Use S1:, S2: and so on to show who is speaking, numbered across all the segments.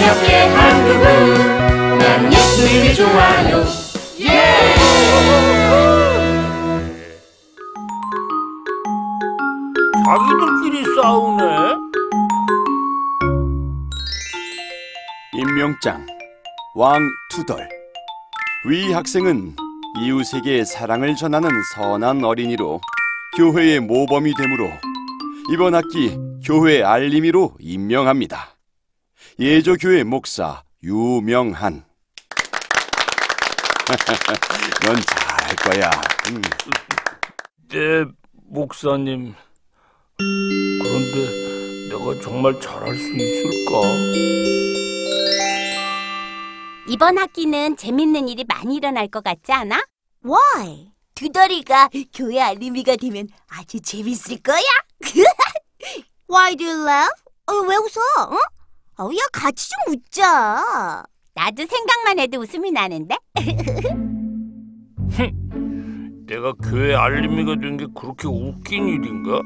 S1: 우리 함께 한 그분 나는 예수님이 좋아요
S2: 자기들끼리 싸우네.
S3: 임명장 왕 투덜 위 학생은 이웃에게 사랑을 전하는 선한 어린이로 교회의 모범이 되므로 이번 학기 교회 알림이로 임명합니다. 예조교회 목사 유명한 넌 잘할 거야. 음.
S2: 네, 목사님. 그런데 내가 정말 잘할 수 있을까?
S4: 이번 학기는 재밌는 일이 많이 일어날 것 같지 않아?
S5: Why? 두더리가 교회 알림이가 되면 아주 재밌을 거야. Why do you laugh? 어, 왜 웃어? 어? 어, 야, 같이 좀 웃자.
S4: 나도 생각만 해도 웃음이 나는데?
S2: 내가 교회 알림이가 된 게 그렇게 웃긴 일인가?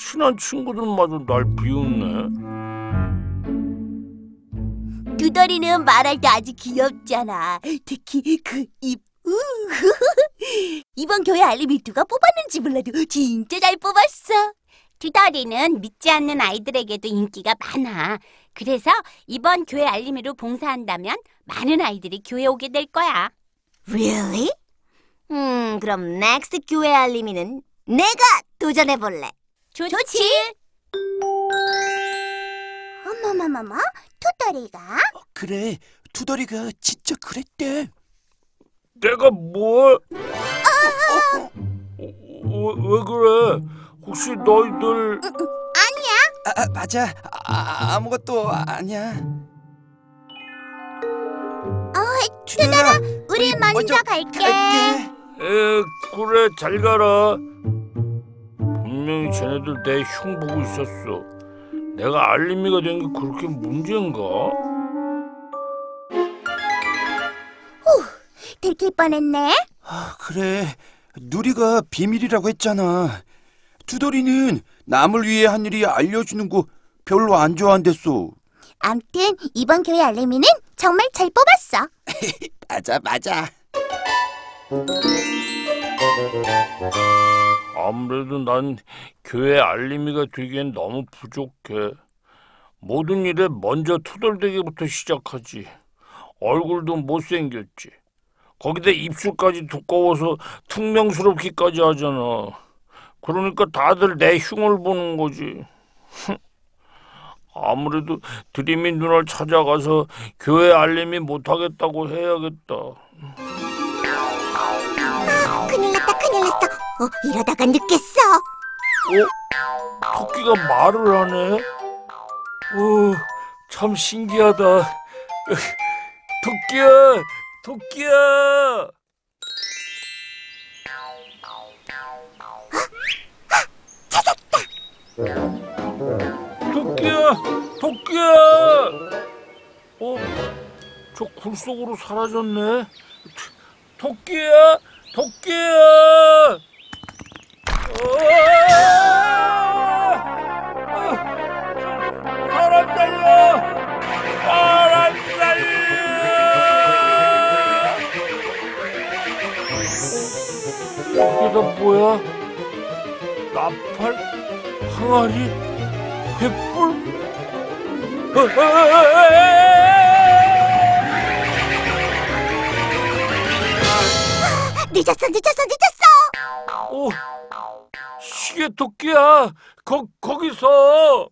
S2: 친한 친구들마저 날 비웃네.
S5: 두더리는 말할 때 아주 귀엽잖아. 특히 그 입. 우. 이번 교회 알림이 누가 뽑았는지 몰라도 진짜 잘 뽑았어.
S4: 두더리는 믿지 않는 아이들에게도 인기가 많아. 그래서 이번 교회 알림이로 봉사한다면 많은 아이들이 교회 오게 될 거야.
S5: Really? 음, 그럼 next 교회 알림이는 내가 도전해 볼래.
S4: 좋지?
S5: 어머머머머, 투더리가?
S3: 그래, 투덜이가 진짜 그랬대.
S2: 내가 뭘? 어, 어, 왜, 왜 그래? 혹시 너희들
S3: 아, 맞아. 아, 아무것도 아니야.
S5: 어,
S3: 투덜아,
S5: 우리 먼저 갈게.
S2: 에 그래 잘 가라. 분명히 쟤네들 내 흉 보고 있었어. 내가 알림이가 된 게 그렇게 문제인가?
S5: 들킬 뻔했네.
S3: 아, 그래. 누리가 비밀이라고 했잖아. 투덜이는 남을 위해 한 일이 알려주는 거 별로 안 좋아한댔어.
S5: 암튼 이번 교회 알림이는 정말 잘 뽑았어.
S3: 맞아, 맞아.
S2: 아무래도 난 교회 알림이가 되기엔 너무 부족해. 모든 일에 먼저 투덜대기부터 시작하지. 얼굴도 못생겼지. 거기다 입술까지 두꺼워서 퉁명스럽기까지 하잖아. 그러니까 다들 내 흉을 보는 거지. 아무래도 드림이 누나를 찾아가서 교회 알림이 못하겠다고 해야겠다.
S5: 큰일 났다, 큰일 났어. 어, 이러다가 늦겠어.
S2: 어? 토끼가 말을 하네? 오, 참 신기하다. 토끼야. 토끼야, 굴 속으로 사라졌네. 토끼야, 토끼야. 사람 살려! 사람 살려! 이게 다 뭐야? 나팔? 항아리? 횃불?
S5: 늦었어, 늦었어, 늦었어.
S2: 오, 시계 토끼야. 거 거기서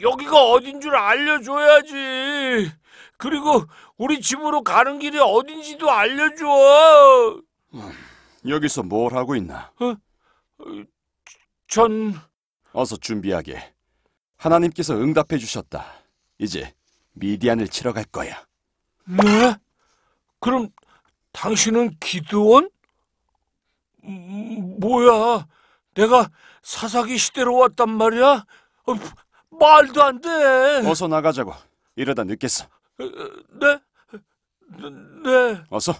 S2: 여기가 어딘 줄 알려줘야지. 그리고 우리 집으로 가는 길이 어딘지도 알려줘.
S3: 여기서 뭘 하고 있나?
S2: 전
S3: 어서 준비하게. 하나님께서 응답해 주셨다. 이제 미디안을 치러 갈 거야.
S2: 네? 그럼 당신은 기드원? 음, 뭐야? 내가 사사기 시대로 왔단 말이야? 어, 말도 안 돼.
S3: 어서 나가자고. 이러다 늦겠어.
S2: 네? 네.
S3: 어서.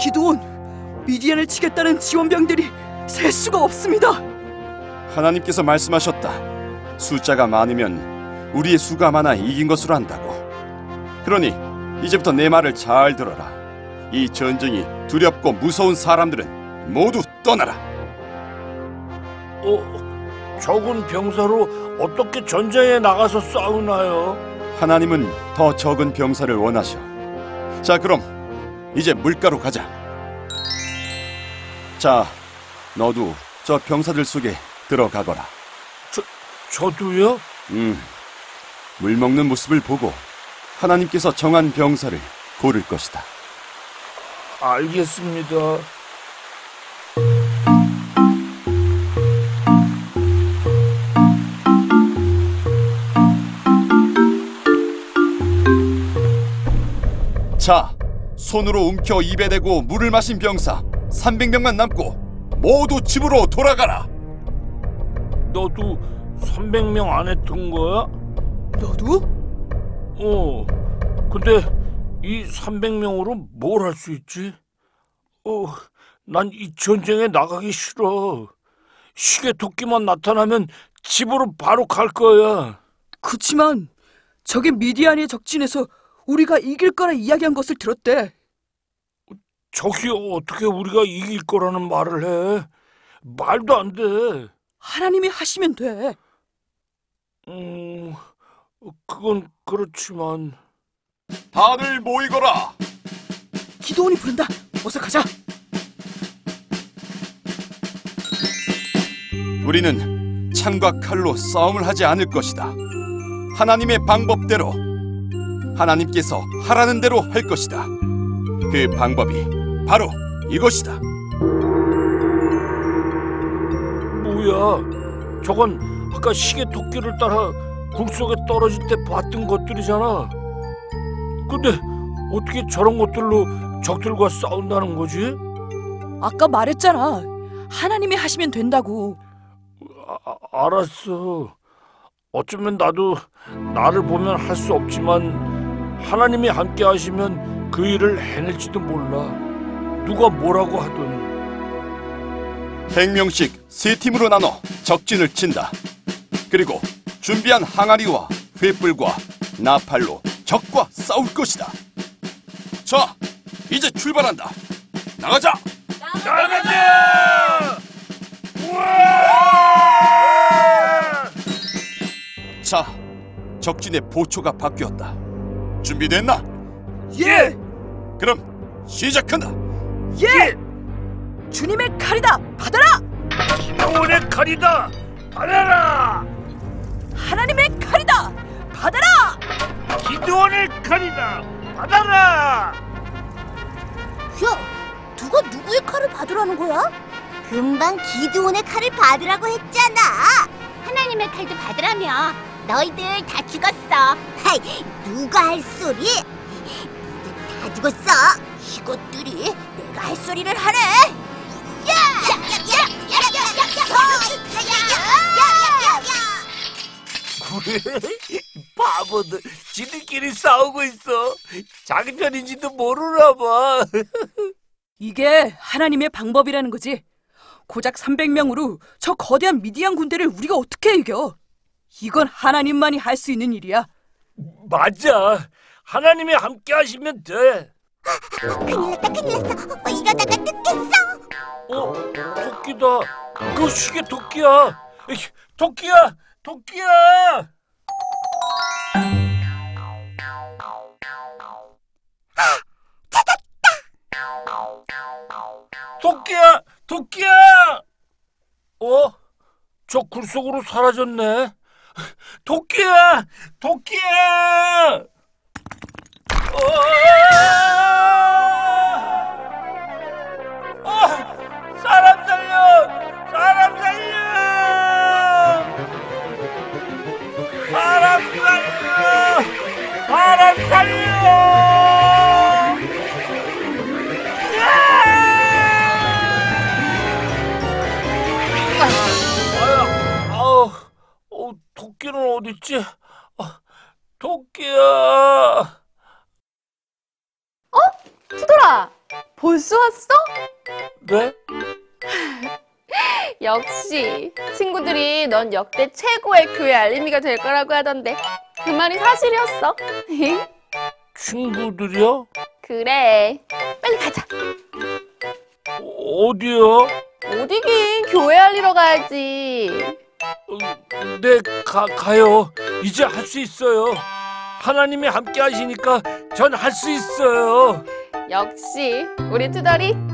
S6: 기도원, 미디안을 치겠다는 지원병들이 셀 수가 없습니다.
S3: 하나님께서 말씀하셨다. 숫자가 많으면 우리의 수가 많아 이긴 것으로 한다고. 그러니 이제부터 내 말을 잘 들어라. 이 전쟁이 두렵고 무서운 사람들은 모두 떠나라.
S2: 어, 적은 병사로 어떻게 전쟁에 나가서 싸우나요?
S3: 하나님은 더 적은 병사를 원하셔. 자, 그럼 이제 물가로 가자. 자, 너도 저 병사들 속에 들어가거라.
S2: 저도요?
S3: 음, 물 먹는 모습을 보고 하나님께서 정한 병사를 고를 것이다.
S2: 알겠습니다.
S3: 자, 손으로 움켜 입에 대고 물을 마신 병사 300명만 남고 모두 집으로 돌아가라.
S2: 너도 300명 안에 든 거야?
S6: 너도?
S2: 어. 근데 이 300명으로 뭘 할 수 있지? 어, 난 이 전쟁에 나가기 싫어. 시계 토끼만 나타나면 집으로 바로 갈 거야.
S6: 그치만 저게 미디안의 적진에서 우리가 이길 거라 이야기한 것을 들었대.
S2: 저기 어떻게 우리가 이길 거라는 말을 해? 말도 안 돼.
S6: 하나님이 하시면 돼.
S2: 음, 그건 그렇지만
S3: 다들 모이거라.
S6: 기도원이 부른다. 어서 가자.
S3: 우리는 창과 칼로 싸움을 하지 않을 것이다. 하나님의 방법대로 하나님께서 하라는 대로 할 것이다. 그 방법이 바로 이것이다.
S2: 뭐야? 저건 아까 시계 토끼를 따라 굴 속에 떨어질 때 봤던 것들이잖아. 근데 어떻게 저런 것들로 적들과 싸운다는 거지?
S6: 아까 말했잖아. 하나님이 하시면 된다고.
S2: 아, 아, 알았어. 어쩌면 나도 나를 보면 할 수 없지만 하나님이 함께 하시면 그 일을 해낼지도 몰라. 누가 뭐라고 하든.
S3: 100명씩 세 팀으로 나눠 적진을 친다. 그리고 준비한 항아리와 횃불과 나팔로 적과 싸울 것이다. 자, 이제 출발한다. 나가자.
S2: 나가자! 우와!
S3: 자, 적진의 보초가 바뀌었다. 준비됐나?
S6: 예!
S3: 그럼 시작한다.
S6: 예! 주님의 칼이다. 받아라.
S2: 기도원의 칼이다!
S6: 칼이다! 받아라!
S5: 야, 누가 누구의 칼을 받으라는 거야? 금방 기드온의 칼을 받으라고 했잖아.
S4: 하나님의 칼도 받으라며. 너희들 다 죽었어.
S5: 하이, 누가 할 소리? 다 죽었어. 이것들이 내가 할 소리를! 야! 야!
S2: 바보들 지들끼리 싸우고 있어 자기 편인지도 모르나 봐
S6: 이게 하나님의 방법이라는 거지. 고작 300명으로 저 거대한 미디안 군대를 우리가 어떻게 이겨? 이건 하나님만이 할 수 있는 일이야.
S2: 맞아 하나님이 함께 하시면 돼
S5: 큰일 났다, 큰일 났어. 어, 이러다가 늦겠어.
S2: 어? 토끼다 그 시계 토끼야 에이, 토끼야 토끼야! 토끼야! 토끼야! 어? 저 굴 속으로 사라졌네. 토끼야! 토끼야! 어!
S1: 역시 친구들이 넌 역대 최고의 교회 알림이가 될 거라고 하던데 그 말이 사실이었어.
S2: 친구들이요?
S1: 그래. 빨리 가자.
S2: 어, 어디요?
S1: 어디긴 교회 알리러 가야지.
S2: 어, 네, 가, 가요. 이제 할 수 있어요. 하나님이 함께 하시니까 전 할 수 있어요.
S1: 역시 우리 투덜이 짱.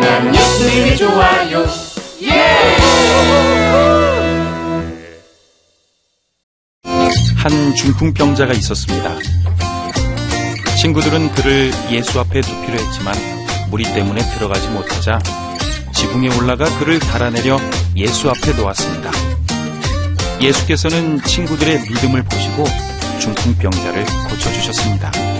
S7: 나는 예수님이 좋아요
S8: 한 중풍병자가 있었습니다. 친구들은 그를 예수 앞에 두기로 했지만 무리 때문에 들어가지 못하자 지붕에 올라가 그를 달아내려 예수 앞에 놓았습니다. 예수께서는 친구들의 믿음을 보시고 중풍병자를 고쳐주셨습니다.